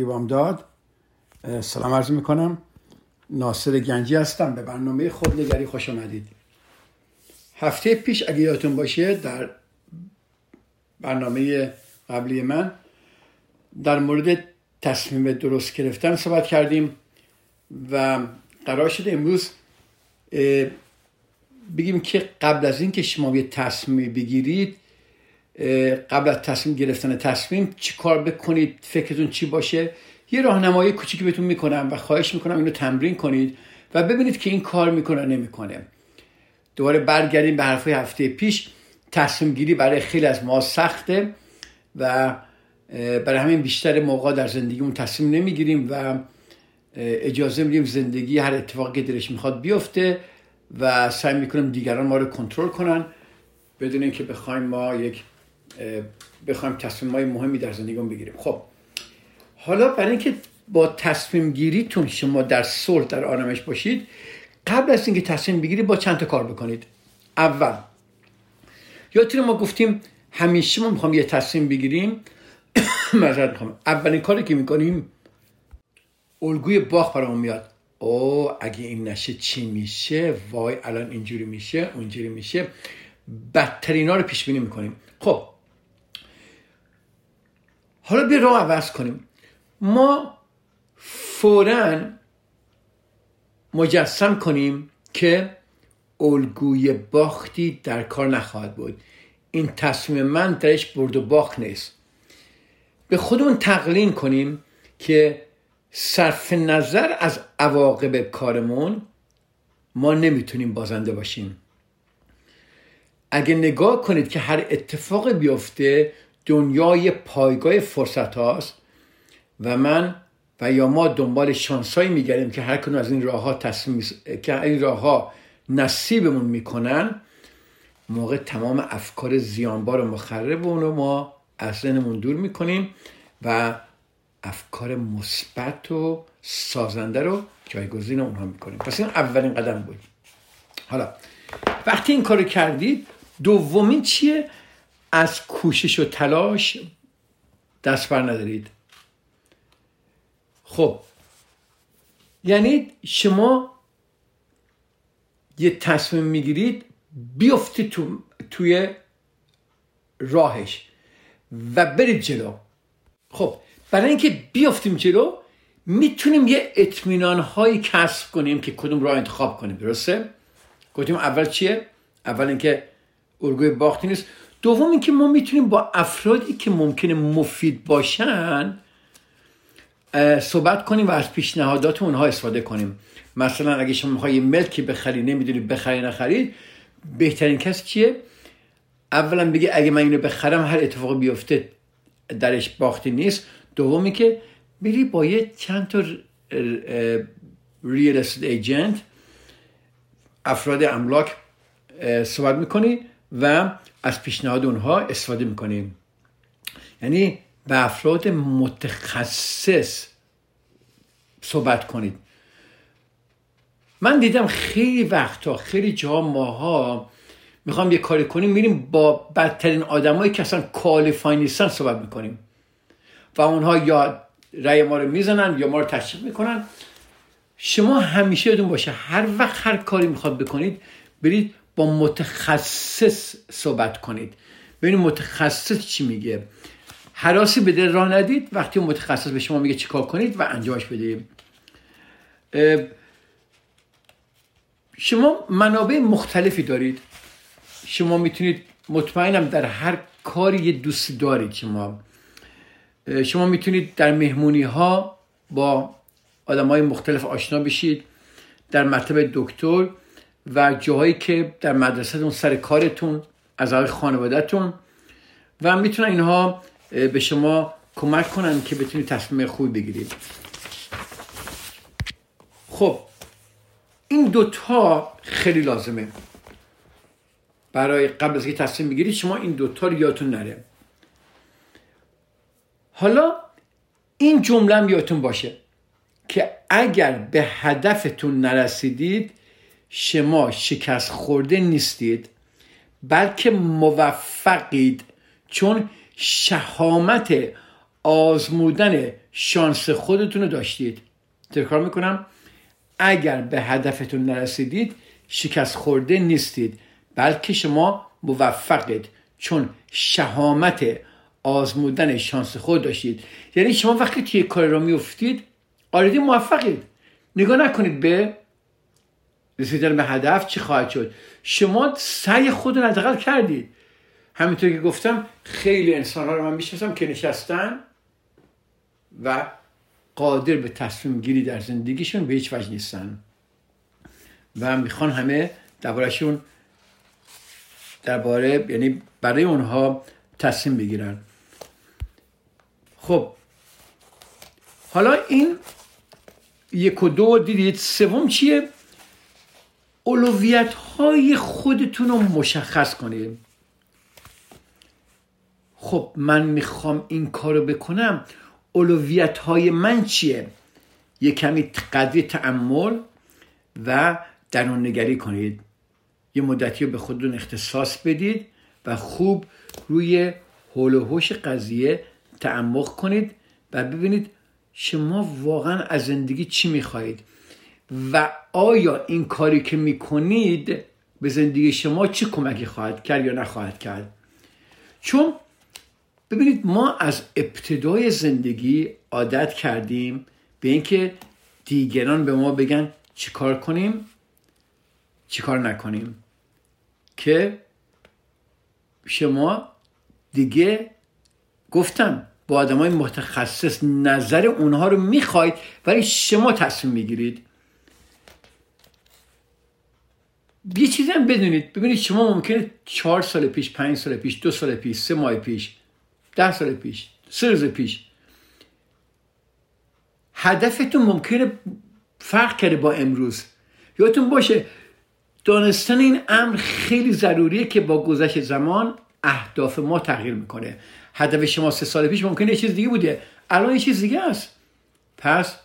رادیو بامداد سلام عرض می‌کنم. ناصر گنجی هستم. به برنامه خود نگری خوش آمدید. هفته پیش اگه یادتون باشه در برنامه قبلی من در مورد تصمیم درست گرفتن صحبت کردیم و قرار شده امروز بگیم که قبل از اینکه شما یه تصمیم بگیرید قبل از تصمیم گرفتن تصمیم چی کار بکنید فکرتون چی باشه؟ یه راهنمایی کوچیکی بهتون می‌کنم و خواهش می‌کنم اینو تمرین کنید و ببینید که این کار می‌کنه نمی‌کنه. دوباره برگردیم به حرفای هفته پیش. تصمیم گیری برای خیلی از ما سخته و برای همین بیشتر موقع در زندگیمون تصمیم نمی‌گیریم و اجازه میدیم زندگی هر اتفاقی که دلش می‌خواد بیفته و سعی می‌کنیم دیگران ما رو کنترل کنن. بدون اینکه بخوایم ما یک بخوایم تصمیم های مهمی در زندگیمون بگیریم. خب حالا برای اینکه با تصمیم گیریتون شما در صلح در آرامش باشید قبل از اینکه تصمیم بگیرید با چند تا کار بکنید. اول یادتونه ما گفتیم همیشه ما می‌خوام یه تصمیم بگیریم. معذرت می‌خوام. اولین کاری که می‌کنیم الگوی باغ برامون میاد. او اگه این نشه چی میشه؟ وای الان اینجوری میشه اونجوری میشه. بدترین ها رو پیش بینی می‌کنیم. خب حالا بیا راه عوض کنیم. ما فورا مجسم کنیم که الگوی باختی در کار نخواهد بود. این تصمیم من درش برد و باخت نیست. به خودمون تقلین کنیم که صرف نظر از عواقب کارمون ما نمی‌تونیم بازنده باشیم. اگه نگاه کنید که هر اتفاق بیفته دنیای پایگاه فرصت هاست و من و یا ما دنبال شانسایی میگردیم که هر از این راه ها تصمیم که این راه ها نصیبمون می‌کنن موقع تمام افکار زیانبار و مخرب اونو ما از ذهنمون دور می‌کنیم و افکار مثبت و سازنده رو جایگزین اونها می‌کنیم. پس این اولین قدم بود. حالا وقتی این کارو کردید دومین چیه؟ از کوشش و تلاش دست بر ندارید. خب یعنی شما یه تصمیم می‌گیرید بیفتید تو، توی راهش و برید جلو. خب برای اینکه بیافتیم جلو می‌تونیم یه اطمینان هایی کسب کنیم که کدوم راه انتخاب کنیم درسته؟ گفتیم اول چیه؟ اول اینکه الگوی باختی نیست. دوم اینکه ما می‌تونیم با افرادی که ممکنه مفید باشن صحبت کنیم و از پیشنهادات اونها استفاده کنیم. مثلا اگه شما می‌خوای ملکی بخری نمی‌دونی بخری نخرید بهترین کس چیه؟ اولا بگی اگه من اینو بخرم هر اتفاق بیفته درش باختی نیست. دومی که بری با یه چند تا ریل ایجنت افراد املاک صحبت می‌کنی و از پیشنهاد اونها استفاده می‌کنیم. یعنی به افراد متخصص صحبت کنید. من دیدم خیلی وقتا خیلی جا ماها می‌خوام یه کاری کنیم میریم با بدترین آدمایی که اصلا کوالیفای نیستن صحبت می‌کنیم. و اونها یا رأی ما رو می‌زنن یا ما رو تشویق می‌کنن. شما همیشه یادون باشه هر وقت هر کاری می‌خواد بکنید برید با متخصص صحبت کنید. ببینید متخصص چی میگه. حراسی به دل راه ندید وقتی متخصص به شما میگه چیکار کنید و انجامش بدید شما منابع مختلفی دارید. شما می‌تونید مطمئنم در هر کاری یه دوست دارید شما. شما می‌تونید در مهمونی ها با آدم های مختلف آشنا بشید. در مطب دکتر و جاهایی که در مدرسهتون سر کارتون از خانوادهتون. و می‌تونن اینها به شما کمک کنن که بتونید تصمیم خوبی بگیرید. خب این دوتا خیلی لازمه. برای قبل از اینکه تصمیم بگیرید شما این دوتا رو یادتون نره. حالا این جمله هم یادتون باشه که اگر به هدفتون نرسیدید شما شکست خورده نیستید بلکه موفقید چون شهامت آزمودن شانس خودتون رو داشتید تکرار می‌کنم؟ اگر به هدفتون نرسیدید شکست خورده نیستید بلکه شما موفقید چون شهامت آزمودن شانس خود داشتید. یعنی شما وقتی توی کار را میفتید آردی موفقید. نگاه نکنید به رسیدن به هدف چی خواهد شد؟ شما سعی خود رو حداقل کردید. همینطور که گفتم خیلی انسان ها رو من می‌شناسم که نشستن و قادر به تصمیم گیری در زندگیشون به هیچ وجه نیستن. و می‌خوان همه دربارهشون درباره یعنی برای اونها تصمیم بگیرن. خب حالا این یک و دو دیدید سوم چیه؟ اولویت های خودتون رو مشخص کنید خب من می‌خوام این کارو بکنم. اولویت های من چیه؟ یه کمی قدری تعمل و درون نگری کنید. یه مدتی رو به خودتون اختصاص بدید و خوب روی حول و حوش قضیه تعمق کنید و ببینید شما واقعا از زندگی چی می‌خواهید. و آیا این کاری که می‌کنید به زندگی شما چه کمکی خواهد کرد یا نخواهد کرد؟ چون ببینید ما از ابتدای زندگی عادت کردیم به اینکه دیگران به ما بگن چیکار کنیم چیکار نکنیم که شما دیگه گفتم با آدم های متخصص نظر اونها رو می‌خواید ولی شما تصمیم می‌گیرید. یه چیزی هم بدونید. ببینید شما ممکنه چهار سال پیش پنج سال پیش دو سال پیش سه ماه پیش ده سال پیش سه روز پیش. هدفتون ممکنه فرق کرده با امروز. یادتون باشه دانستن این امر خیلی ضروریه که با گذشت زمان اهداف ما تغییر می‌کنه. هدف شما سه سال پیش ممکنه یه چیز دیگه بوده. الان یه چیز دیگه است. پس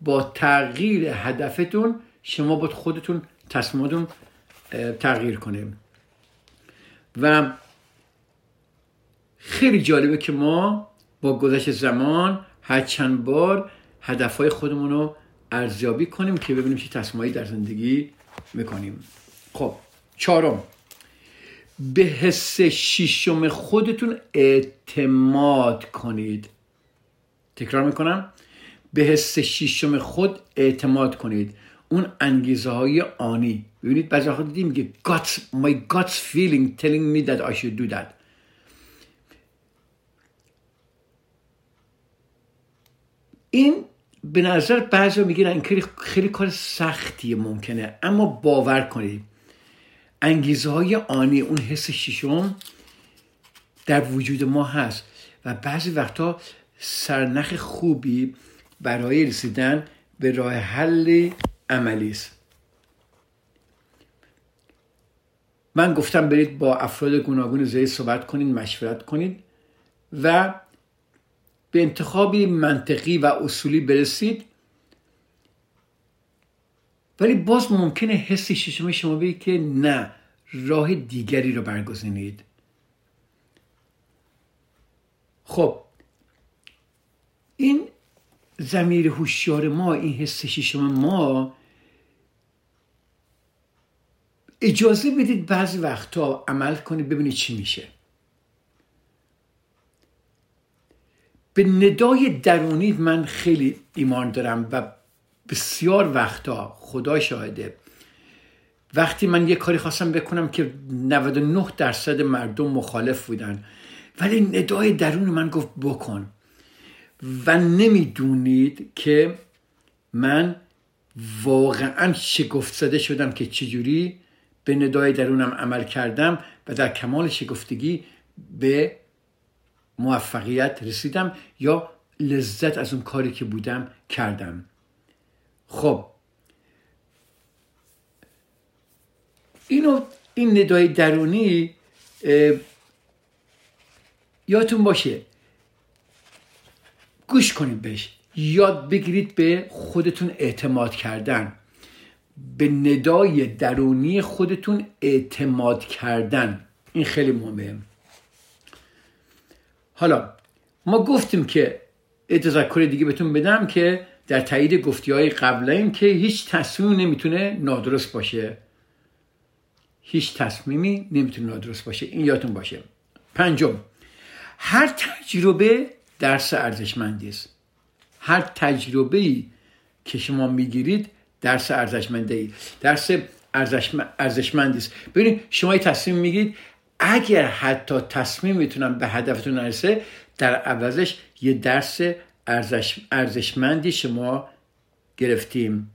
با تغییر هدفتون شما باید خودتون تصمیماتون تغییر کنه و خیلی جالبه که ما با گذشت زمان هر چند بار هدفهای خودمون رو ارزیابی کنیم که ببینیم چه تصمیمایی در زندگی می‌کنیم. خب چهارم به حس شیشم خودتون اعتماد کنید. تکرار می‌کنم. به حس شیشم خود اعتماد کنید. اون انگیزه های آنی. ببینید بعضی وقت دیدیم میگه guts, my guts feeling telling me that I should do that. این به نظر بعضی میگن این خیلی, خیلی کار سختیه ممکنه. اما باور کنید انگیزه های آنی اون حس ششم در وجود ما هست. و بعضی وقتا سرنخ خوبی برای رسیدن به راه حل عملی من گفتم برید با افراد گوناگون زیر صحبت کنید مشورت کنید و به انتخابی منطقی و اصولی برسید. ولی باز ممکنه حسی ششم شما بگید که نه راه دیگری رو برگزینید. خب این زمیر هوشیار ما این حس ششم ما اجازه بدید بعضی وقتا عمل کنید ببینید چی میشه. به ندای درونی من خیلی ایمان دارم و بسیار وقتا خدا شاهده. وقتی من یه کاری خواستم بکنم که 99 درصد مردم مخالف بودن. ولی ندای درون من گفت بکن. و نمی‌دونید که من واقعا شگفت زده شدم که چجوری؟ به ندای درونم عمل کردم و در کمال شگفتگی به موفقیت رسیدم یا لذت از اون کاری که بودم کردم. خب. اینو این ندای درونی یادتون باشه. گوش کنید بهش. یاد بگیرید به خودتون اعتماد کردن. به ندای درونی خودتون اعتماد کردن. این خیلی مهمه. حالا ما گفتیم که تذکر دیگه بهتون بدم که در تایید گفتی های قبل که هیچ تصمیمی نمی‌تونه نادرست باشه. هیچ تصمیمی نمی‌تونه نادرست باشه. این یادتون باشه. پنجم هر تجربه درس ارزشمندی است. هر تجربه ای که شما می‌گیرید درس ارزشمنده ای درس ارزشمندی است. ببینید شما تصمیم می‌گیرید. اگر حتی تصمیم می‌تونم به هدفتون نرسه در عوضش یه درس ارزش، ارزشمندی شما گرفتیم.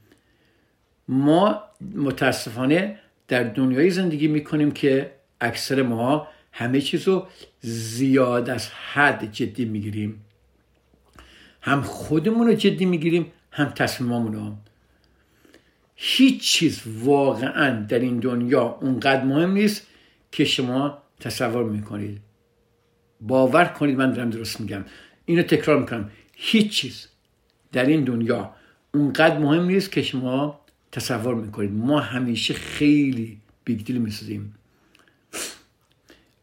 ما متاسفانه در دنیای زندگی می‌کنیم که اکثر ما همه چیز رو زیاد از حد جدی می‌گیریم. هم خودمون رو جدی می‌گیریم هم تصمیمامون رو هیچ چیز واقعا در این دنیا اونقدر مهم نیست که شما تصور می‌کنید. باور کنید من دارم درست میگم. اینو تکرار می‌کنم. هیچ چیز در این دنیا اونقدر مهم نیست که شما تصور می‌کنید. ما همیشه خیلی بیگ دیل می‌سازیم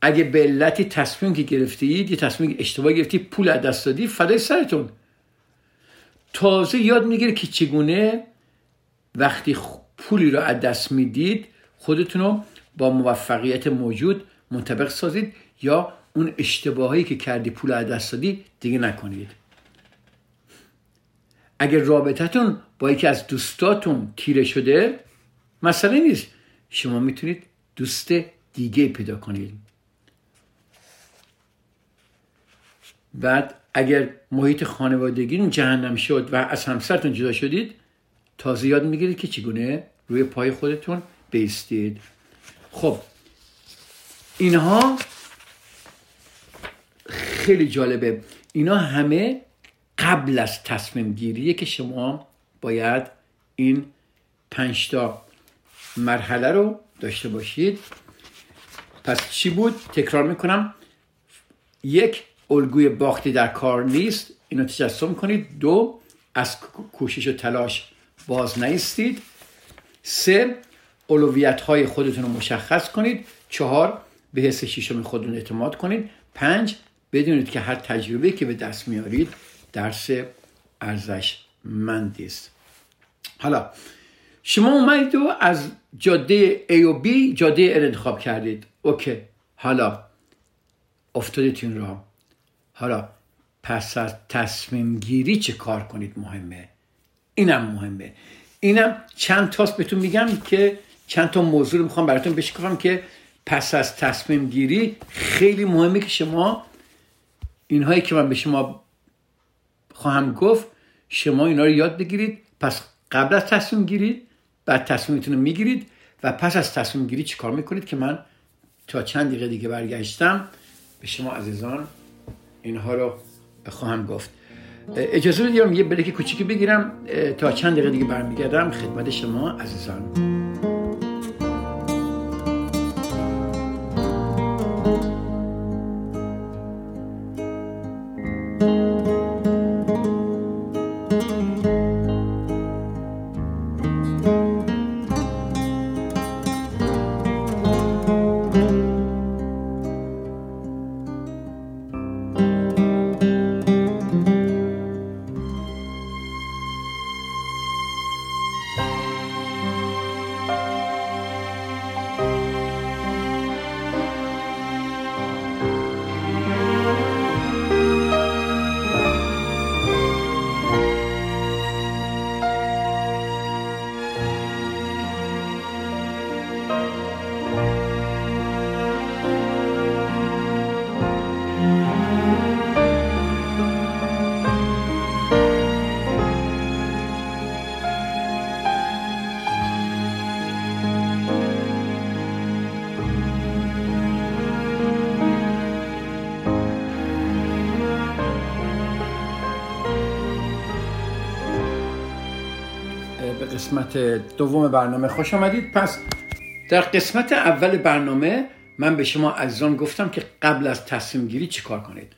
اگه به علتی تصمیم که گرفتید یه تصمیم اشتباه گرفتی پول از دست دادی فدای سرتون. تازه یاد می‌گیره که چگونه وقتی پولی رو از دست می‌دید خودتون رو با موفقیت موجود منطبق سازید یا اون اشتباهایی که کردی پول از دست دادی دیگه نکنید. اگر رابطتون با یکی از دوستاتون تیره شده مسئله نیست. شما می‌تونید دوست دیگه پیدا کنید. بعد اگر محیط خانوادگی جهنم شد و از همسرتون جدا شدید تازه یاد می‌گیرید که چگونه روی پای خودتون بیستید. خب اینها خیلی جالبه. اینا همه قبل از تصمیم گیریه که شما باید این پنجتا مرحله رو داشته باشید. پس چی بود؟ تکرار می‌کنم. یک الگوی باختی در کار نیست. اینو تجسم کنید. دو از کوشش و تلاش باز نیستید. سه اولویت های خودتون رو مشخص کنید. چهار به حس شیشم خودتون اعتماد کنید. پنج بدونید که هر تجربه که به دست میارید درس ارزشمندی است. حالا شما اومدید و از جاده A و B جاده R انتخاب کردید. اوکی. حالا افتادید این راه حالا پس از تصمیم گیری چه کار کنید مهمه؟ اینم مهمه. اینم چند تاست بهتون میگم که چند تا موضوع رو می‌خوام براتون بشکافم که پس از تصمیم گیری خیلی مهمه که شما اینهایی که من به شما خواهم گفت شما اینا رو یاد بگیرید. پس قبل از تصمیم گیرید بعد تصمیمتون رو می‌گیرید و پس از تصمیم گیری چیکار می‌کنید که من تا چند دقیقه دیگه برگشتم به شما عزیزان اینها رو خواهم گفت. اجازه بدیم یه بریک کوچیکی بگیرم تا چند دقیقه دیگه برمیگردم. خدمت شما عزیزان. قسمت دوم برنامه خوش آمدید. پس در قسمت اول برنامه من به شما عزیزان گفتم که قبل از تصمیم گیری چیکار کنید؟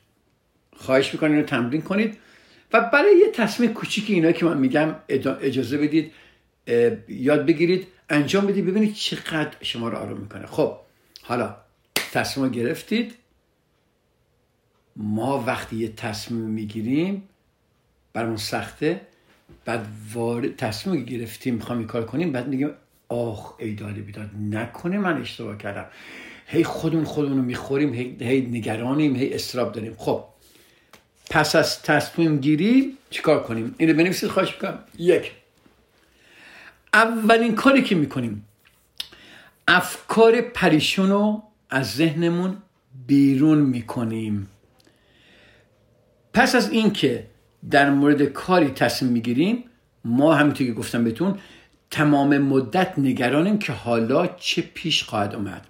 خواهش می‌کنید رو تمرین کنید. و برای یه تصمیم کوچیکی اینا که من میگم اجازه بدید یاد بگیرید انجام بدید ببینید چقدر شما رو آروم می‌کنه. خب حالا تصمیم گرفتید. ما وقتی یه تصمیم می‌گیریم برامون سخته. بعد وارد تصمیم گرفتیم می‌خوام این کار کنیم بعد میگیم آخ ای داده بیداد نکنه من اشتباه کردم. هی خودمون خودمون رو می‌خوریم هی, هی نگرانیم هی استراب داریم. خب پس از تصمیم گیری چیکار کنیم؟ اینو بنویسید خواهش می‌کنم. یک. اولین کاری که می‌کنیم افکار پریشون رو از ذهنمون بیرون می‌کنیم. پس از اینکه در مورد کاری تصمیم می‌گیریم ما همینطور که گفتم بهتون تمام مدت نگرانیم که حالا چه پیش خواهد اومد.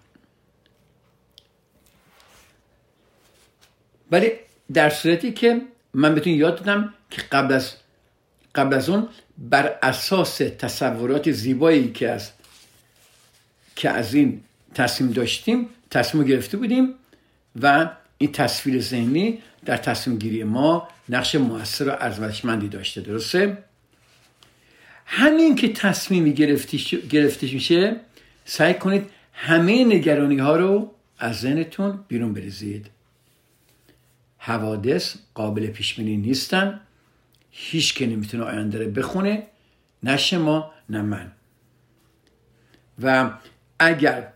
ولی در صورتی که من بهتون یاد دادم که قبل از قبل از اون بر اساس تصورات زیبایی که از که از این تصمیم داشتیم تصمیم گرفته بودیم و این تصویر ذهنی در تصمیم گیری ما نقش موثر و ارزشمندی داشته درسته؟ همین که تصمیمی گرفته میشه سعی کنید همه نگرانی ها رو از ذهنتون بیرون بریزید. حوادث قابل پیش بینی نیستن. هیچ که نمی‌تونه آینده رو بخونه نه شما نه من. و اگر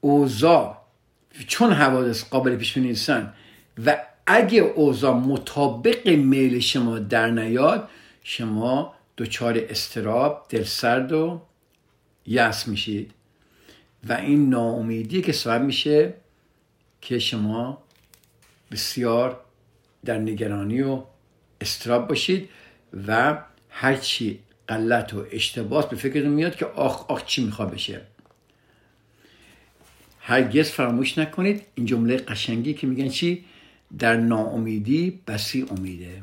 اوضاع چون حوادث قابل پیش بینی نیستن و اگه اوضاع مطابق میل شما در نیاد شما دچار استراب دلسرد و یس میشید. و این ناامیدی که سبب میشه که شما بسیار در نگرانی و استراب باشید و هرچی غلط و اشتباه به فکرتون میاد که آخ آخ چی میخوا بشه. هرگز فراموش نکنید. این جمله قشنگی که میگن چی؟ در ناامیدی بسی امیده.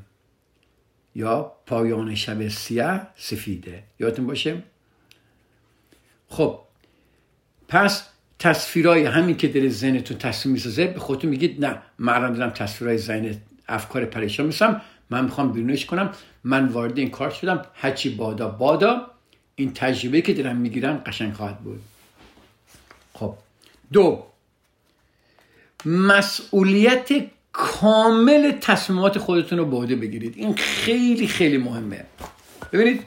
یا پایان شب سیاه سفیده. یادتون باشه؟ خب پس تصویرهای همین که در ذهنتون تصویر می‌سازه به خودتون میگید نه الان دارم تصویرهای ذهن افکار پریشان میسم من می‌خوام بیرونش کنم من وارد این کار شدم هرچی بادا بادا این تجربه که دارم می‌گیرم قشنگ خواهد بود. خب دو مسئولیت کامل تصمیمات خودتون رو به عهده بگیرید. این خیلی خیلی مهمه. ببینید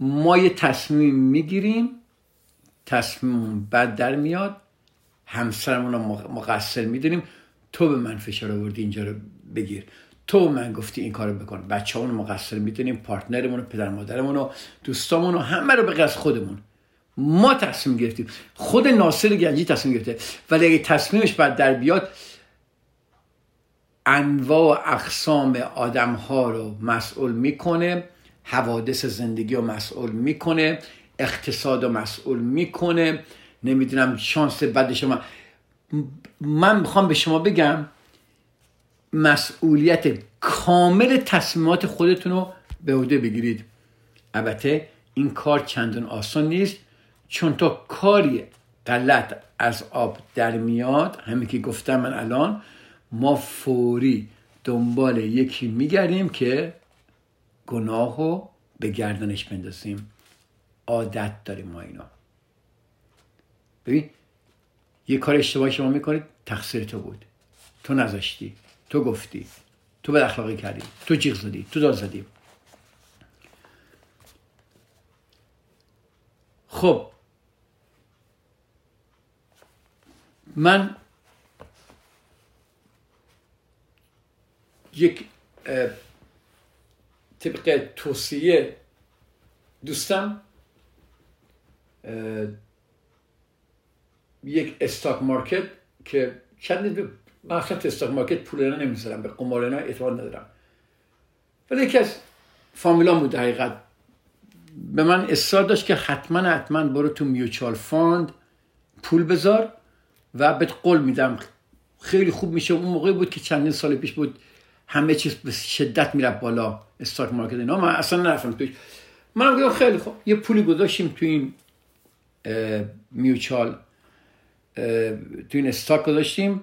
ما یه تصمیم می‌گیریم تصمیم بد در میاد همسرمون رو مقصر می‌دونیم. تو به من فشار آوردی اینجا رو بگیر. تو من گفتی این کارو بکن. بچه رو مقصر می‌دونیم پارتنرمون رو پدر مادرمون رو دوستامون رو همه رو به از خودمون. ما تصمیم گرفتیم. خود ناصر گنجی تصمیم گرفته. ولی اگه تصمیمش بعد در بیاد انواع اقسام آدم ها رو مسئول می‌کنه حوادث زندگی رو مسئول می‌کنه اقتصاد رو مسئول می‌کنه. نمی‌دونم شانس بد شما. من می‌خوام به شما بگم مسئولیت کامل تصمیمات خودتون رو به عهده بگیرید. البته این کار چندان آسان نیست چون تا کاری غلط از آب در میاد همین که گفتم من الان ما فوری دنبال یکی میگردیم که گناه رو به گردنش بندازیم. عادت داریم ما اینا ببین یه کار اشتباه شما می‌کنید تقصیر تو بود. تو نذاشتی تو گفتی تو به اخلاقی کردی تو جیغ زدی تو داد زدی. خب. من یک طبق توصیه دوستم یک stock market که چند من اصلا stock market پول اینا نمی‌ذارم به قمار اینا اعتماد ندارم. ولی یکی از فامیلان بود حقیقت به من اصرار داشت که حتما حتما برو تو mutual fund پول بذار و بهت قول میدم. خیلی خوب میشه. اون موقع بود که چندین سال پیش بود همه چیز به شدت میره بالا stock market اینا. من اصلا نرفتم توش منم گفتم خیلی خوب. یه پولی گذاشتیم تو این mutual تو این stock گذاشتیم.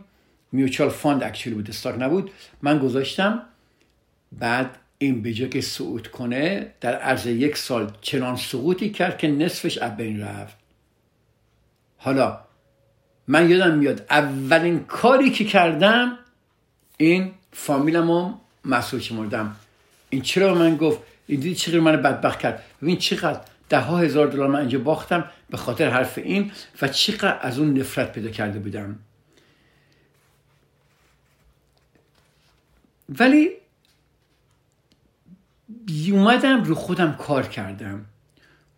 mutual fund actually بود stock نبود. من گذاشتم. بعد این به که صعود کنه در عرض یک سال چنان سقوطی کرد که نصفش از بین رفت. حالا من یادم میاد اولین کاری که کردم این فامیلم رو مسئول شمردم این چرا من گفت؟ این دیدی چقدر من بدبخت کرد؟ ببین چقدر ده ها هزار دلار من اینجا باختم به خاطر حرف این و چقدر از اون نفرت پیدا کرده بودم. ولی اومدم رو خودم کار کردم.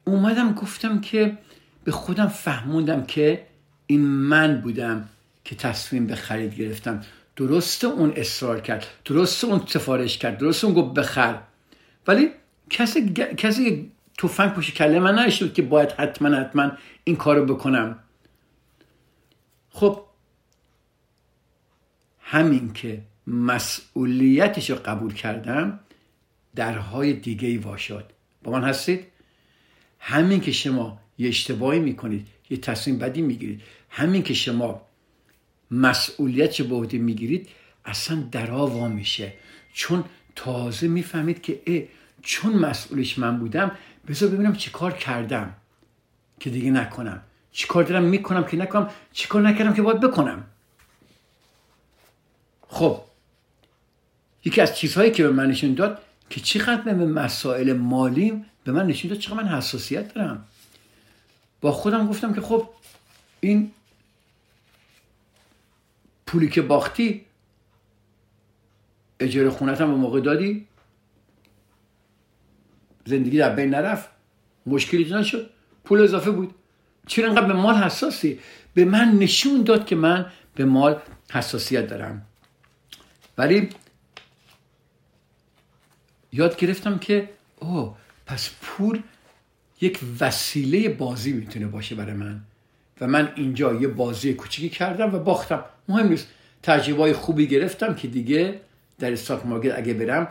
اومدم گفتم که به خودم فهموندم که این من بودم که تصمیم به خرید گرفتم. درست اون اصرار کرد درست اون سفارش کرد درست اون گفت بخر. ولی کسی کسی توفنگ پشت کله من نشد که باید حتما حتما این کارو بکنم. خب همین که مسئولیتش رو قبول کردم درهای دیگه ای واشد با من هستید؟ همین که شما یه اشتباهی می‌کنید یه تصمیم بدی می‌گیرید. همین که شما مسئولیت به عهده می‌گیرید اصلا درها وا میشه. چون تازه می‌فهمید که اه چون مسئولش من بودم بذار ببینم چی کار کردم که دیگه نکنم. چی کار دارم می‌کنم که نکنم چی کار نکردم که باید بکنم. خب یکی از چیزهایی که به من نشون داد که چقدر به مسائل مالیم به من نشون داد چقدر من حساسیت دارم. با خودم گفتم که خب این پولی که باختی اجاره خونتم به موقع دادی. زندگی در بین نرفت. مشکلی نشد. پول اضافه بود. چرا انقدر به مال حساسی؟ به من نشون داد که من به مال حساسیت دارم. ولی یاد گرفتم که اوه پس پول یک وسیله بازی می‌تونه باشه برای من. و من اینجا یه بازی کوچیکی کردم و باختم. مهم نیست تجربه خوبی گرفتم که دیگه در استاک مارکت اگه برم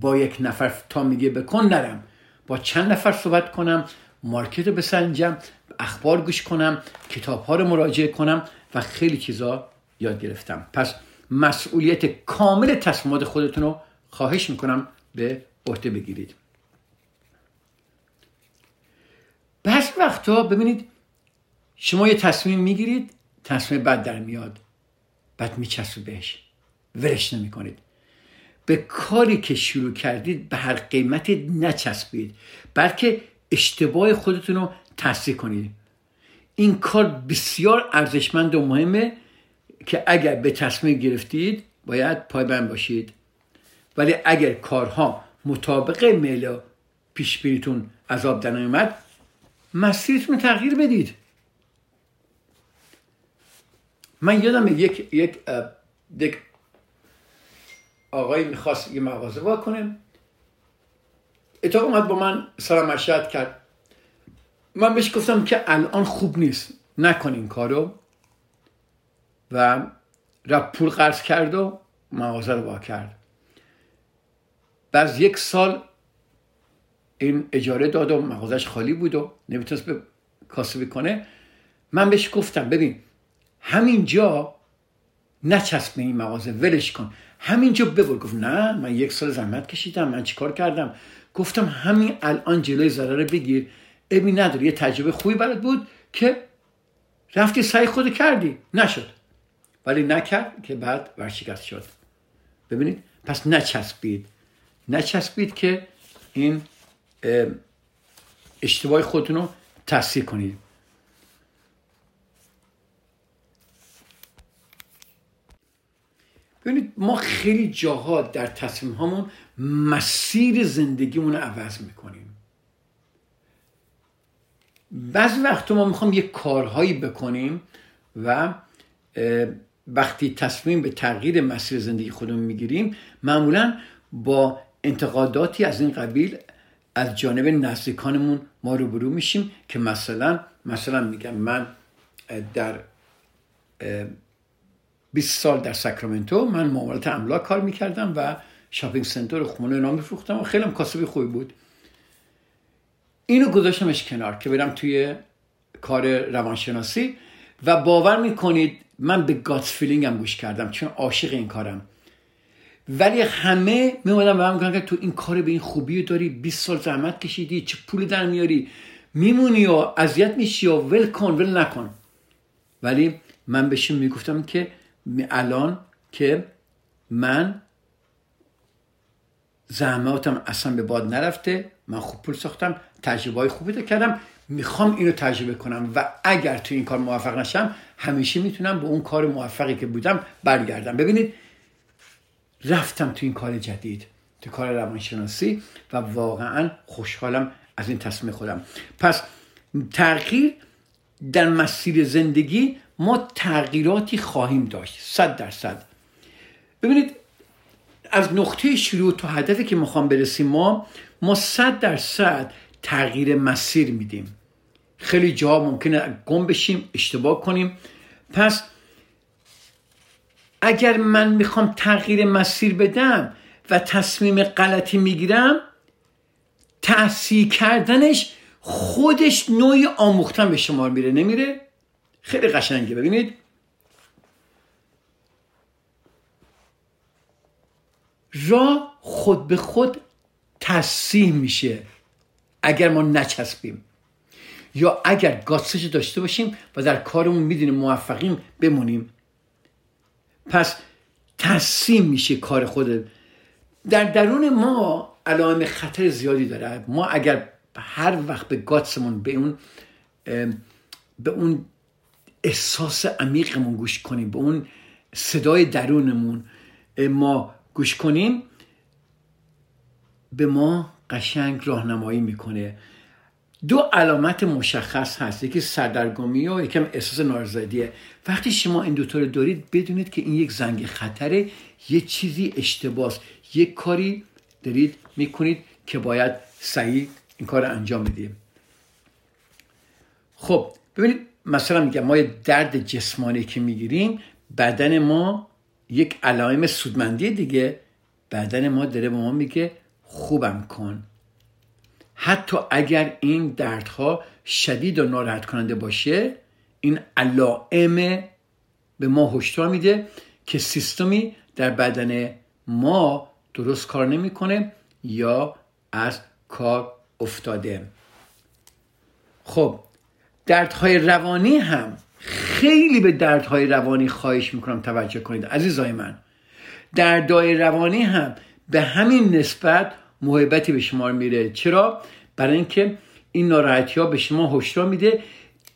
با یک نفر تا میگه بکن نرم. با چند نفر صحبت کنم مارکت رو بسنجم اخبار گوش کنم کتاب ها رو مراجعه کنم و خیلی چیزا یاد گرفتم. پس مسئولیت کامل تصمیمات خودتون رو خواهش می‌کنم به عهده بگیرید. بعض وقتا ببینید شما یه تصمیم می‌گیرید تصمیم بد در میاد. بعد میچسبید بهش ولش نمی‌کنید. به کاری که شروع کردید به هر قیمتی نچسبید بلکه اشتباه خودتون رو تصدیق کنید. این کار بسیار ارزشمند و مهمه که اگر به تصمیم گرفتید باید پایبند باشید. ولی اگر کارها مطابق میل پیش بریتون عذاب در مسیرتون تغییر بدید. من یادم یک یک یک آقایی می‌خواست یه مغازه با کنه. اتاق اومد با من سلام مشهد کرد. من بهش گفتم که الان خوب نیست نکن این کارو. و رفت پول قرض کرد و مغازه رو با کرد. بعد یک سال این اجاره داد و مغازش خالی بود و نمی‌تونست به کاسبی کنه. من بهش گفتم ببین همینجا نچسب این مغازه ولش کن. همینجا ببر. گفت نه من یک سال زحمت کشیدم من چیکار کردم؟ گفتم همین الان جلوی ضرر بگیر. ابی نداره یه تجربه خوبی برات بود که رفتی سعی خود کردی. نشد. ولی نکرد که بعد ورشکست شد. ببینید پس نچسبید. نچسبید که این اشتباه خودتون رو تصحیح کنید. ببینید ما خیلی جاها در تصمیم هامون مسیر زندگیمون رو عوض می‌کنیم. بعضی وقت ما می‌خوام یه کارهایی بکنیم و وقتی تصمیم به تغییر مسیر زندگی خودمون می‌گیریم معمولا با انتقاداتی از این قبیل از جانب نزدیکانمون ما روبرو میشیم که مثلا مثلا میگم من در 20 سال در ساکرامنتو من معاملات املاک کار می‌کردم و shopping center خونه اینام میفروختم و خیلی کاسبی خوبی بود. اینو گذاشتمش کنار که برم توی کار روانشناسی و باور می‌کنید من به feeling هم گوش کردم چون عاشق این کارم. ولی همه میومدن به من که تو این کار به این خوبی داری 20 سال زحمت کشیدی چه پول در میاری؟ میمونی و اذیت میشی و ول کن ول نکن. ولی من بهشون می‌گفتم که الان که من زحماتم اصلا به باد نرفته من خوب پول ساختم تجربه های خوبی کردم می‌خوام اینو تجربه کنم و اگر تو این کار موفق نشم همیشه می‌تونم به اون کار موفقی که بودم برگردم. ببینید رفتم تو این کار جدید تو کار روانشناسی و واقعا خوشحالم از این تصمیم خودم. پس تغییر در مسیر زندگی ما تغییراتی خواهیم داشت صد درصد. ببینید از نقطه شروع تا هدفی که می‌خوام برسیم ما ما صد درصد تغییر مسیر میدیم. خیلی جا ممکنه گم بشیم اشتباه کنیم. پس اگر من می‌خوام تغییر مسیر بدم و تصمیم غلطی می‌گیرم تحصیل کردنش خودش نوعی آموختن به شما میره نمیره؟ خیلی قشنگه. ببینید. راه خود به خود تصیح میشه اگر ما نچسبیم. یا اگر گاتسش داشته باشیم و در کارمون می‌دونیم موفقیم بمونیم. پس تصیم میشه کار خود. در درون ما علائم خطر زیادی داره. ما اگر هر وقت به گاتسمون به اون به اون احساس عمیقمون گوش کنیم به اون صدای درونمون. ما گوش کنیم به ما قشنگ راهنمایی می‌کنه. دو علامت مشخص هست یکی سردرگمی و یکم احساس نارضایتیه. وقتی شما این دوتا رو دارید بدونید که این یک زنگ خطره یه چیزی اشتباس یک کاری دارید می‌کنید که باید صحیح این کار انجام بدیم خب ببینید مثلا میگم ما درد جسمانی که می‌گیریم بدن ما یک علائم سودمندی دیگه. بدن ما داره به ما میگه خوبم کن. حتی اگر این دردها شدید و ناراحت کننده باشه این علائم به ما هشدار میده که سیستمی در بدن ما درست کار نمی‌کنه یا از کار افتاده. خب دردهای روانی هم خیلی به دردهای روانی خواهش می‌کنم توجه کنید عزیزای من. دردهای روانی هم به همین نسبت محبتی به شما میره. چرا؟ برای اینکه این ناراحتی ها به شما هشدار میده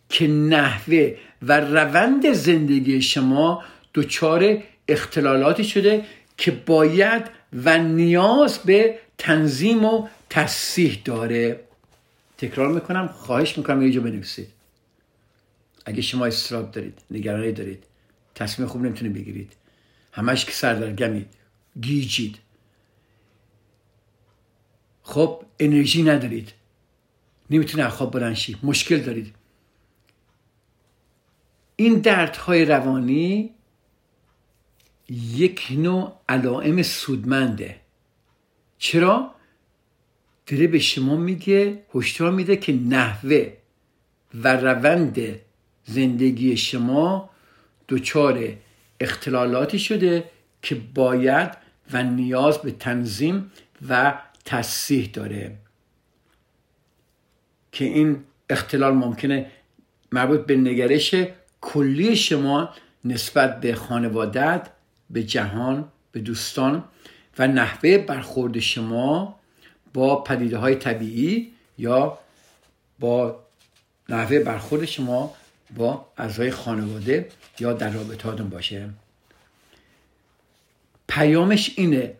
که نحوه و روند زندگی شما دچار اختلالاتی شده که باید و نیاز به تنظیم و تصیح داره. تکرار می‌کنم خواهش می‌کنم اینجا بنویسید. اگه شما استراب دارید نگرانی دارید تصمیم خوب نمی‌تونید بگیرید همش که سردرگمید گیجید. خب انرژی ندارید. نمی‌تونه خواب بلند مشکل دارید. این دردهای روانی یک نوع علائم سودمنده. چرا؟ داره به شما میگه هشدار میده که نحوه و روند زندگی شما دچار اختلالاتی شده که باید و نیاز به تنظیم و تصیح داره. که این اختلال ممکنه مربوط به نگرش کلی شما نسبت به خانوادت به جهان به دوستان و نحوه برخورد شما با پدیده های طبیعی یا با نحوه برخورد شما با اعضای خانواده یا در رابطاتون باشه. پیامش اینه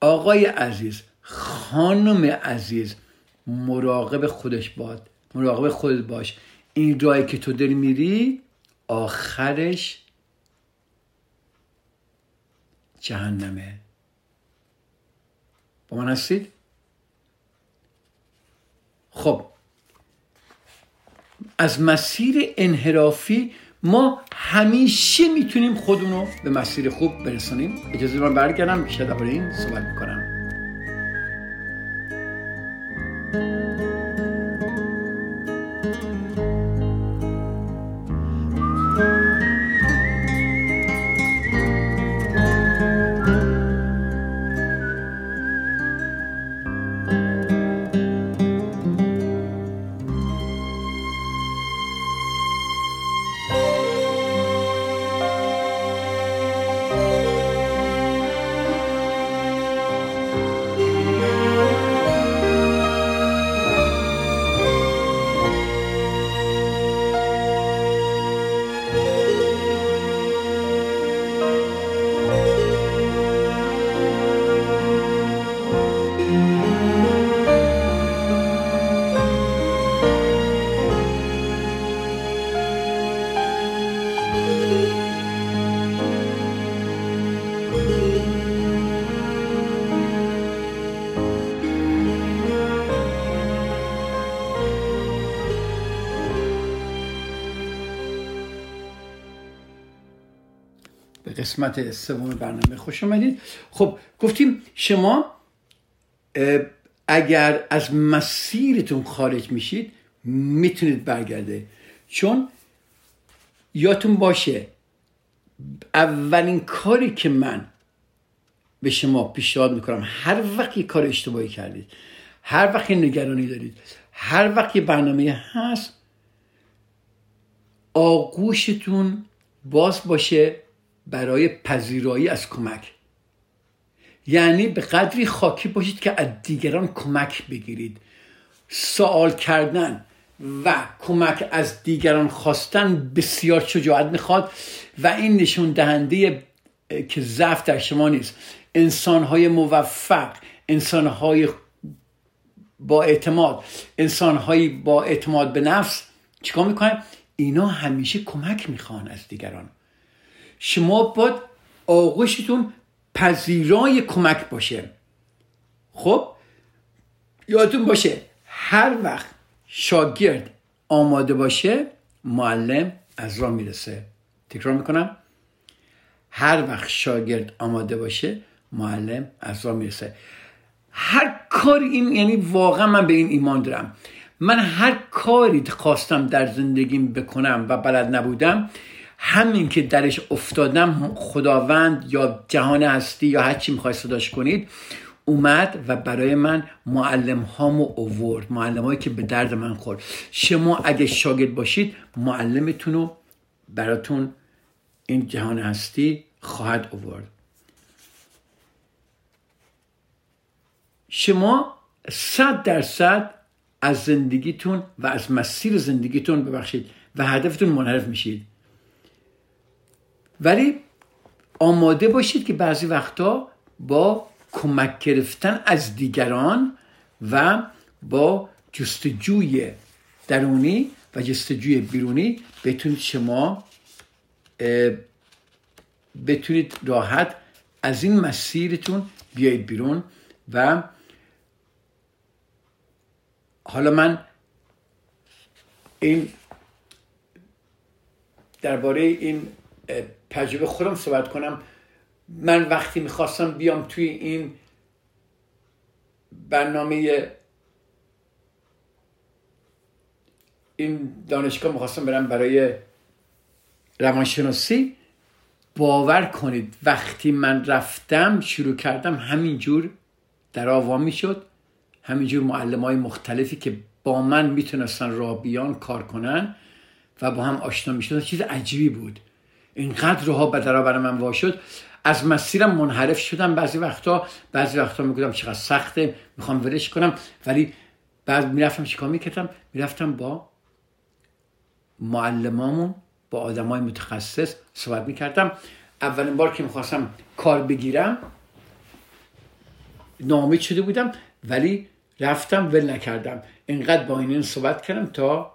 آقای عزیز خانم عزیز مراقب خودش باد مراقب خودت باش. این راهی که تو داری میری آخرش جهنمه. با من هستید؟ خب از مسیر انحرافی ما همیشه می‌تونیم خودمون به مسیر خوب برسانیم اجازه من برگردم بیشتر درباره این صحبت می‌کنم. قسمت سوم برنامه خوش آمدید خب گفتیم شما اگر از مسیرتون خارج میشید می‌تونید برگرده چون یادتون باشه اولین کاری که من به شما پیشنهاد می‌کنم هر وقت کار اشتباهی کردید هر وقت نگرانی دارید هر وقت برنامه هست آغوشتون باز باشه برای پذیرایی از کمک. یعنی به قدری خاکی باشید که از دیگران کمک بگیرید. سوال کردن و کمک از دیگران خواستن بسیار شجاعت می‌خواد و این نشون دهنده که ضعف در شما نیست. انسانهای موفق انسانهای با اعتماد انسانهایی با اعتماد به نفس چیکار می‌کنن؟ اینا همیشه کمک می‌خوان از دیگران. شما باید آغوشتون پذیرای کمک باشه. خب؟ یادتون باشه هر وقت شاگرد آماده باشه معلم از راه می‌رسه. تکرار می‌کنم. هر وقت شاگرد آماده باشه معلم از راه می‌رسه. هر کاری این یعنی واقعا من به این ایمان دارم. من هر کاری خواستم در زندگیم بکنم و بلد نبودم همین که درش افتادم خداوند یا جهان هستی یا هر چی می‌خوای صداش کنید اومد و برای من معلم هامو اوورد معلم هایی که به درد من خورد. شما اگه شاگرد باشید معلمتون رو براتون این جهان هستی خواهد اوورد شما صد درصد از زندگیتون و از مسیر زندگیتون ببخشید و هدفتون منحرف میشید. ولی آماده باشید که بعضی وقتا با کمک گرفتن از دیگران و با جستجوی درونی و جستجوی بیرونی بتونید شما بتونید راحت از این مسیرتون بیایید بیرون و حالا من این درباره این تجربه خودم صحبت کنم. من وقتی می‌خواستم بیام توی این برنامه این دانشگاه می‌خواستم برم برای روانشناسی باور کنید وقتی من رفتم شروع کردم همینجور در آوام می‌شد. همینجور معلم های مختلفی که با من می‌تونستن راه بیان کار کنن و با هم آشنا می‌شدن چیز عجیبی بود. اینقدر روها به برای من وا شد از مسیرم منحرف شدم. بعضی وقتا بعضی وقتا می‌گفتم چقدر سخته می‌خوام ولش کنم. ولی بعد می‌رفتم چیکار می‌کردم؟ می‌رفتم با معلمامون با آدمای متخصص صحبت می‌کردم. اولین بار که می‌خواستم کار بگیرم ناامید شده بودم ولی رفتم ول نکردم. اینقدر با این صحبت کردم تا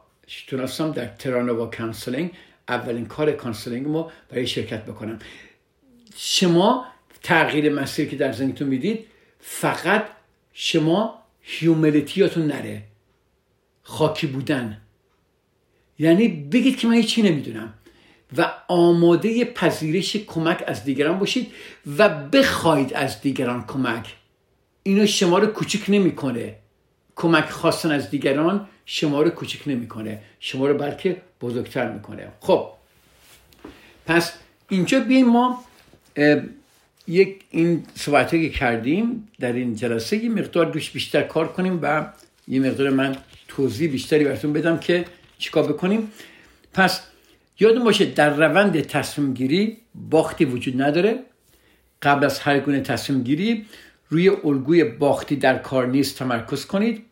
تونستم در Terra Nova Counseling اولین کار counseling ما برای شرکت بکنم. شما تغییر مسیر که در زندگیتون می‌دید فقط شما humility اتون نره. خاکی بودن. یعنی بگید که من هیچی نمی‌دونم. و آماده پذیرش کمک از دیگران باشید و بخواید از دیگران کمک. اینو شما رو کوچک نمی‌کنه. کمک خواستن از دیگران شما رو کوچک نمی‌کنه. شما رو بلکه بزرگتر می‌کنه. خب. پس اینجا بیایم ما یک این صحبت که کردیم در این جلسه یه مقدار دوش بیشتر کار کنیم و یه مقدار من توضیح بیشتری براتون بدم که چیکار بکنیم. پس یادون باشه در روند تصمیم گیری باختی وجود نداره. قبل از هر گونه تصمیم گیری روی الگوی باختی در کار نیست تمرکز کنید.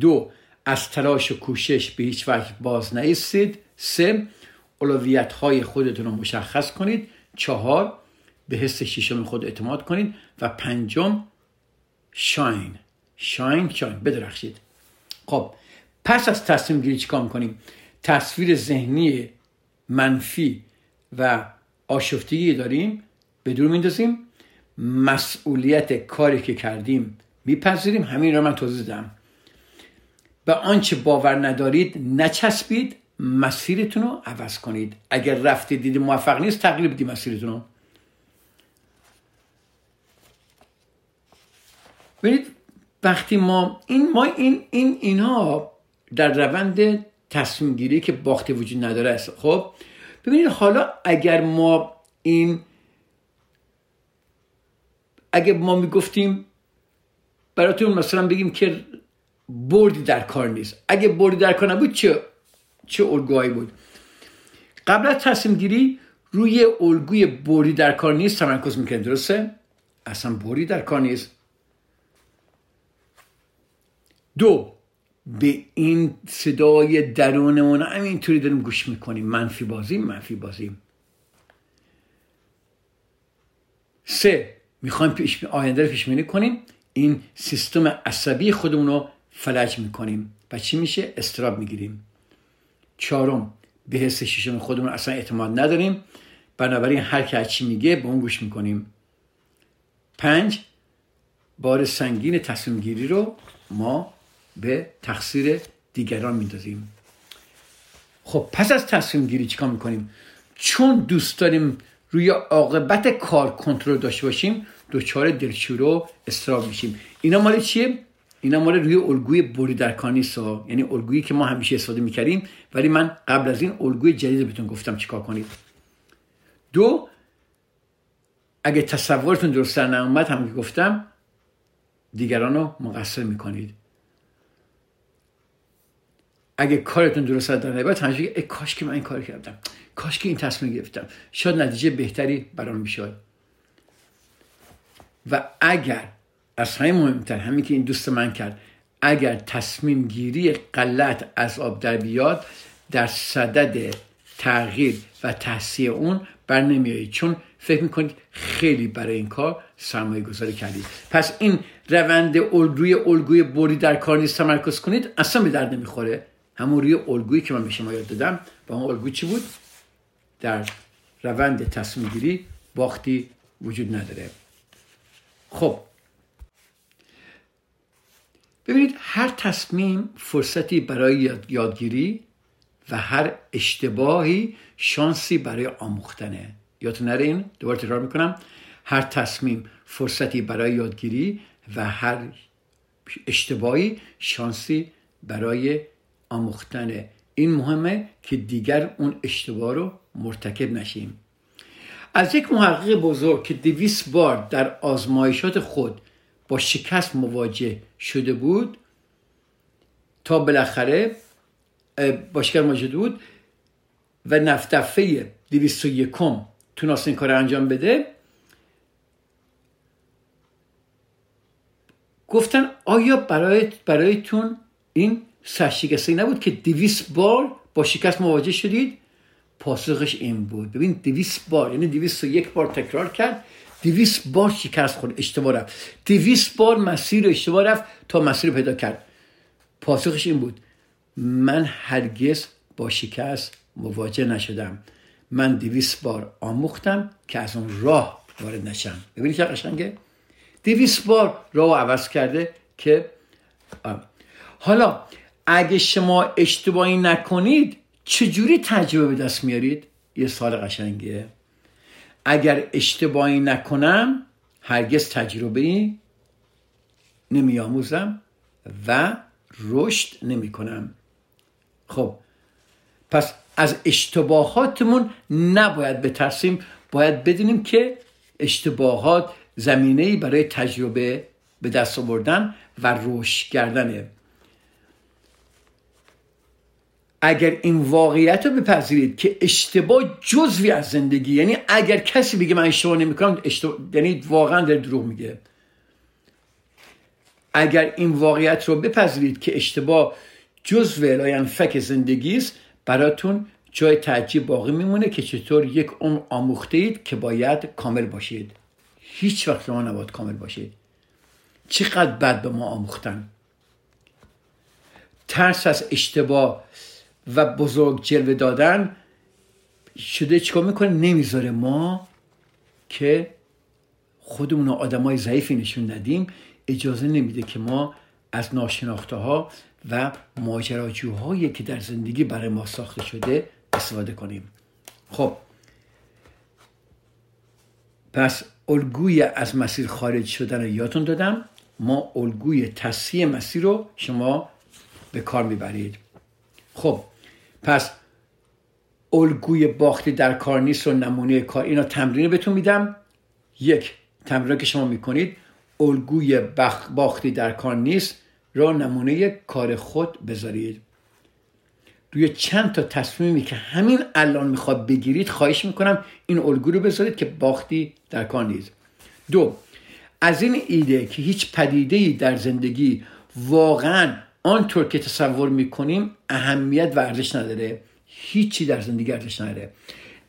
دو از تلاش و کوشش به هیچ وجه باز نیستید. سه اولویت های خودتون رو مشخص کنید. چهار به حس شیشم خود اعتماد کنید. و پنجم شاین. شاین شاین. بدرخشید. خب پس از تصمیم گیری چیکار می‌کنیم؟ تصویر ذهنی منفی و آشفتگی داریم به دور میندازیم. مسئولیت کاری که کردیم میپذیریم. همین رو من توضیح دادم. به آنچه باور ندارید نچسبید مسیرتون رو عوض کنید. اگر رفته دیدی موفق نیست تغییر بدید مسیرتون رو. ببینید وقتی ما این ما این این اینها در روند تصمیم گیری که باخته وجود نداره است. خب ببینید حالا اگر ما این اگر ما می‌گفتیم براتون مثلا بگیم که بردی در کار نیست. اگه بردی در کار نبود چه چه الگوهایی بود؟ قبل از تصمیم گیری روی الگوی بردی در کار نیست تمرکز می‌کنیم درسته؟ اصلا بردی در کار نیست. دو به این صدای درونمون همینطوری داریم گوش می‌کنیم. منفی بازی منفی بازی سه می‌خوایم پیش آینده رو پیش کنیم. این سیستم عصبی خودمون رو فلج می‌کنیم و چی میشه؟ استراب می‌گیریم. چهارم به حس ششم خودمون اصلا اعتماد نداریم. بنابراین هر که چی میگه به اون گوش می‌کنیم. پنج بار سنگین تصمیم گیری رو ما به تقصیر دیگران میندازیم. خب پس از تصمیم گیری چیکار می‌کنیم؟ چون دوست داریم روی عاقبت کار کنترل داشته باشیم دچار دلچورو و استراب میشیم. اینا مال چیه؟ اینا مال روی الگوی بری در نیست یعنی الگویی که ما همیشه استفاده می‌کردیم ولی من قبل از این الگوی جدید بهتون گفتم چیکار کنید. دو اگه تصورتون درست در نیامد هم که گفتم دیگران رو مقصر می‌کنید. اگه کارتون درست در نیامد همیشه کاش که من این کار کردم. کاش که این تصمیم گرفتم. شاید نتیجه بهتری برام می‌شد. و اگر از همه مهمتر همین که این دوست من کرد. اگر تصمیم گیری غلط از آب در بیاد در صدد تغییر و تحصیل اون بر نمیایید چون فکر می‌کنید خیلی برای این کار سرمایه گذاری کردید. پس این روند روی الگوی بری در کار نیست تمرکز کنید اصلا به درد نمی‌خوره. همون روی الگویی که من به شما یاد دادم با اون الگوی چی بود؟ در روند تصمیم گیری باختی وجود نداره. خب ببینید هر تصمیم فرصتی برای یادگیری و هر اشتباهی شانسی برای آموختنه. یادتون نره این؟ دوباره تکرار می‌کنم. هر تصمیم فرصتی برای یادگیری و هر اشتباهی شانسی برای آموختنه. این مهمه که دیگر اون اشتباه رو مرتکب نشیم. از یک محقق بزرگ که دویست بار در آزمایشات خود با شکست مواجه شده بود تا بالاخره با شکست مواجه بود و نفتفه دویست و یکم تونست این کار انجام بده. گفتن آیا برای برایتون این سرشکسته نبود که دویست بار با شکست مواجه شدید؟ پاسخش این بود. ببین دویست بار یعنی دویست و یک بار تکرار کرد. دویست بار شکست خورد اشتباه رفت. دویست بار مسیر اشتباه رفت تا مسیر پیدا کرد. پاسخش این بود من هرگز با شکست مواجه نشدم. من دویست بار آموختم که از اون راه وارد نشم. ببینید چه قشنگه؟ دویست بار راه عوض کرده که حالا اگه شما اشتباهی نکنید چجوری تجربه به دست میارید؟ یه سال قشنگه. اگر اشتباهی نکنم هرگز تجربه نمیآموزم و رشد نمی کنم خب پس از اشتباهاتمون نباید بترسیم. باید بدونیم که اشتباهات زمینه برای تجربه به دست آوردن و رشد کردنه. اگر این واقعیت رو بپذیرید که اشتباه جزوی از زندگی یعنی اگر کسی بگه من اشتباه نمی‌کنم اشتباه یعنی واقعا در دروغ میگه. اگر این واقعیت رو بپذیرید که اشتباه جزو فک زندگی است براتون جای تعجیب باقی میمونه که چطور یک عمر آموخته اید که باید کامل باشید. هیچ وقت شما نباید کامل باشید. چقدر بد به ما آموختن. ترس از اشتباه و بزرگ جلوه دادن شده چیکار می‌کنه؟ نمی‌ذاره ما که خودمون آدمای ضعیفی نشون ندیم. اجازه نمیده که ما از ناشناخته ها و ماجراجوهایی که در زندگی برای ما ساخته شده استفاده کنیم. خب. پس الگوی از مسیر خارج شدن رو یادتون دادم. ما الگوی تصحیح مسیر رو شما به کار می‌برید. خب. پس الگوی باختی در کار نیست و نمونه کار اینا تمرین بهتون میدم. یک تمرین که شما می‌کنید الگوی باختی در کار نیست را نمونه کار خود بذارید. روی چند تا تصمیمی که همین الان می‌خواد بگیرید خواهش می‌کنم این الگو رو بذارید که باختی در کار نیست. دو از این ایده که هیچ پدیده در زندگی واقعا آنطور که تصور می‌کنیم اهمیت و ارزش نداره. هیچی در زندگی ارزش نداره.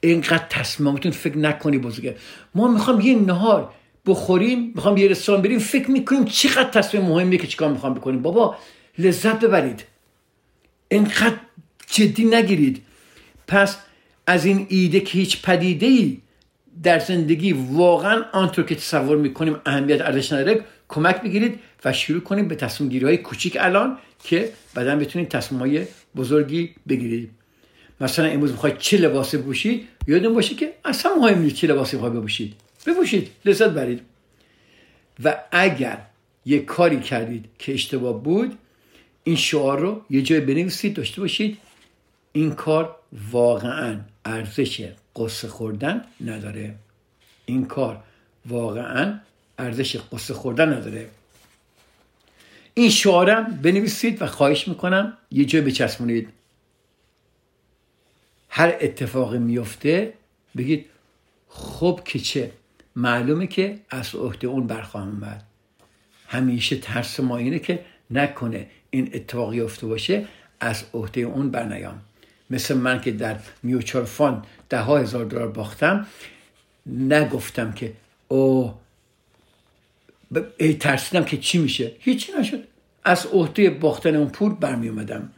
اینقدر تصمیماتون فکر نکنی بزرگه. ما می‌خوام یه نهار بخوریم می‌خوام یه رستوران بریم فکر می‌کنیم چقدر تصمیم مهمیه که چیکار می‌خوام بکنیم. بابا لذت ببرید. اینقدر جدی نگیرید. پس از این ایده که هیچ پدیده ای در زندگی واقعا آنطور که تصور می‌کنیم اهمیت ارزش نداره کمک بگیرید. و شروع کنیم به تصمیم گیری های کوچیک الان که بعدا بتونید تصمیم های بزرگی بگیرید مثلا امروز می‌خواید چه لباسی بپوشید؟ یادتون باشه که اصلا مهم نیست چه لباسی می‌خواید بپوشید. بپوشید لذت برید. و اگر یه کاری کردید که اشتباه بود این شعار رو یه جای بنویسید داشته باشید. این کار واقعا ارزش قصه خوردن نداره. این کار واقعا ارزش قصه خوردن نداره. این شعارم بنویسید و خواهش می‌کنم یه جای بچسبونید. هر اتفاقی میفته بگید خب که چه؟ معلومه که از عهده اون برخواهم اومد. همیشه ترس ما اینه که نکنه این اتفاقی افته باشه از عهده اون برنیام. مثل من که در میوچال فاند ده هزار دلار باختم نگفتم که او ترسیدم که چی میشه؟ هیچی نشد. از عهده باختن اون پول برمی اومدم.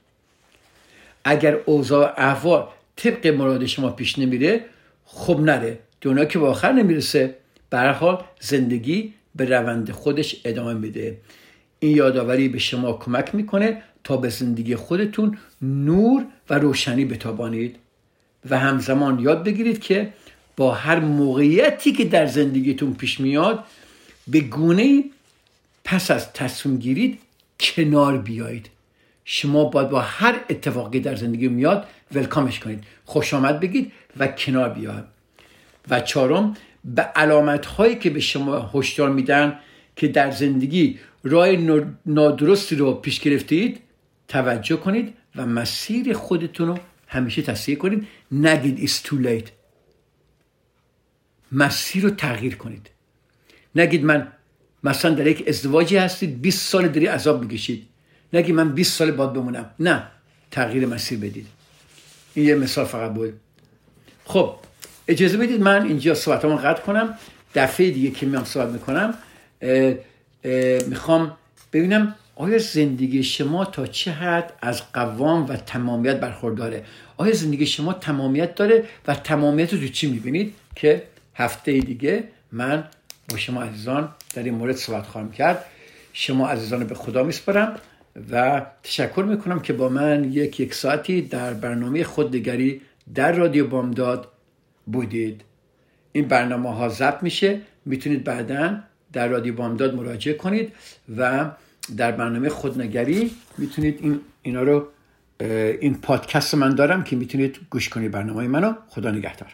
اگر اوضاع احوال طبق مراد شما پیش نمیره خب نره. دنیا که به آخر نمی‌رسه. حال زندگی به روند خودش ادامه میده. این یادآوری به شما کمک می‌کنه تا به زندگی خودتون نور و روشنی بتابانید. و همزمان یاد بگیرید که با هر موقعیتی که در زندگیتون پیش میاد به گونه پس از تصمیم گیرید کنار بیایید. شما باید با هر اتفاقی در زندگی میاد ولکامش کنید. خوش آمد بگید و کنار بیاید. و چهارم به علامت هایی که به شما هشدار میدن که در زندگی راه نادرستی رو پیش گرفتید توجه کنید و مسیر خودتون رو همیشه تصحیح کنید. نگید it's too late. مسیر رو تغییر کنید. نگید من مثلا در یک ازدواجی هستید 20 سال داری عذاب می‌کشید. نگید من 20 سال باید بمونم. نه تغییر مسیر بدید. این یه مثال فقط بود. خب اجازه بدید من اینجا صحبتمو قطع کنم. دفعه دیگه که میام صحبت می‌کنم می‌خوام ببینم آیا زندگی شما تا چه حد از قوام و تمامیت برخورداره؟ آیا زندگی شما تمامیت داره و تمامیت رو چی می‌بینید؟ که هفته دیگه من با شما عزیزان در این مورد صحبت خواهم کرد. شما عزیزان به خدا میسپرم و تشکر می‌کنم که با من یک یک ساعتی در برنامه خودنگری در رادیو بامداد بودید. این برنامه ها ضبط میشه. می‌تونید بعدا در رادیو بامداد مراجعه کنید و در برنامه خودنگری می‌تونید این اینا رو این پادکست من دارم که می‌تونید گوش کنید برنامه منو. خدا نگهدار.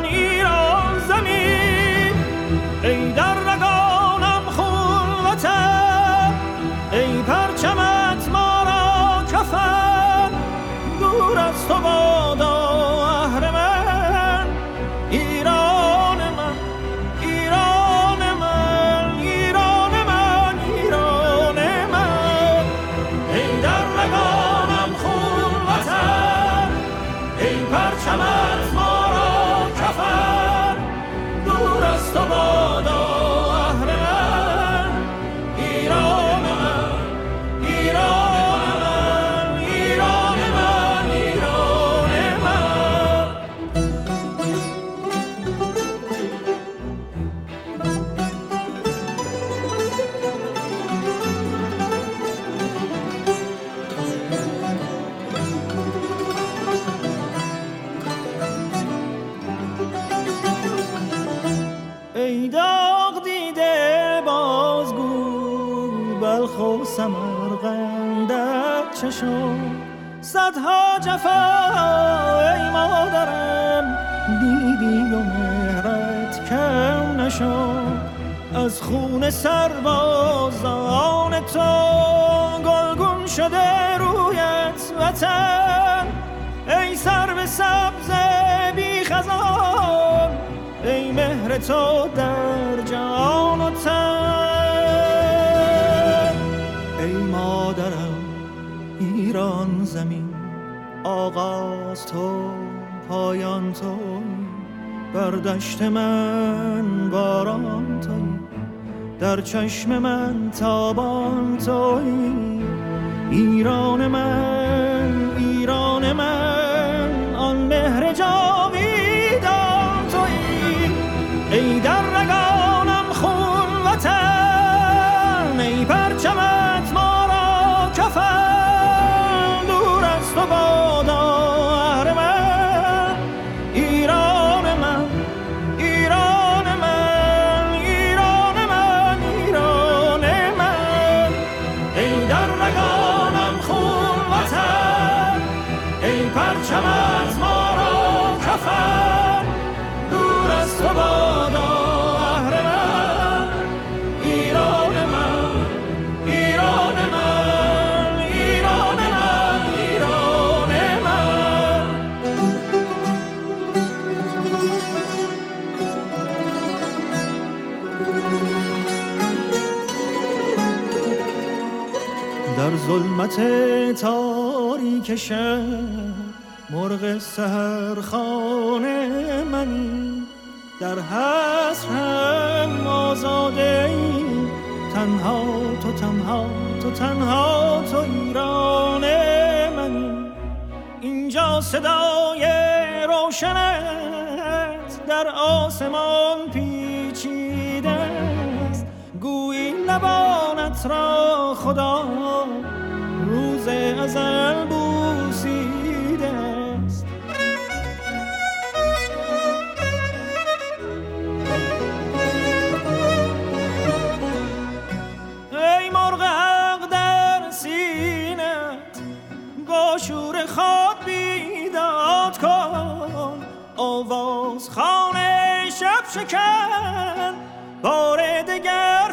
سمرقندت چشم صدها جفا ای مادرم. دیدی و مهرت کم نشد. از خون سربازان تو گلگون شده رویت وطن. ای سر به سبز بی خزان. ای مهر تو در جان و تن. آغاز تو پایان تو بر دشت من باران توی در چشم من تابان توی ایران من ایران من آن مهر ظلمت تاریک شب مرغ سهرخانه منی در حسرم آزاده ای تنها تو تنها تو تنها تو ایران منی اینجا صدای روشنت در آسمان پیچیده است. گویی لبانت را خدا. روز ازل بوسیده است. ای مرغ حق در سینت با شور خواب بیداد کن. آواز خانه شب شکن بار دگر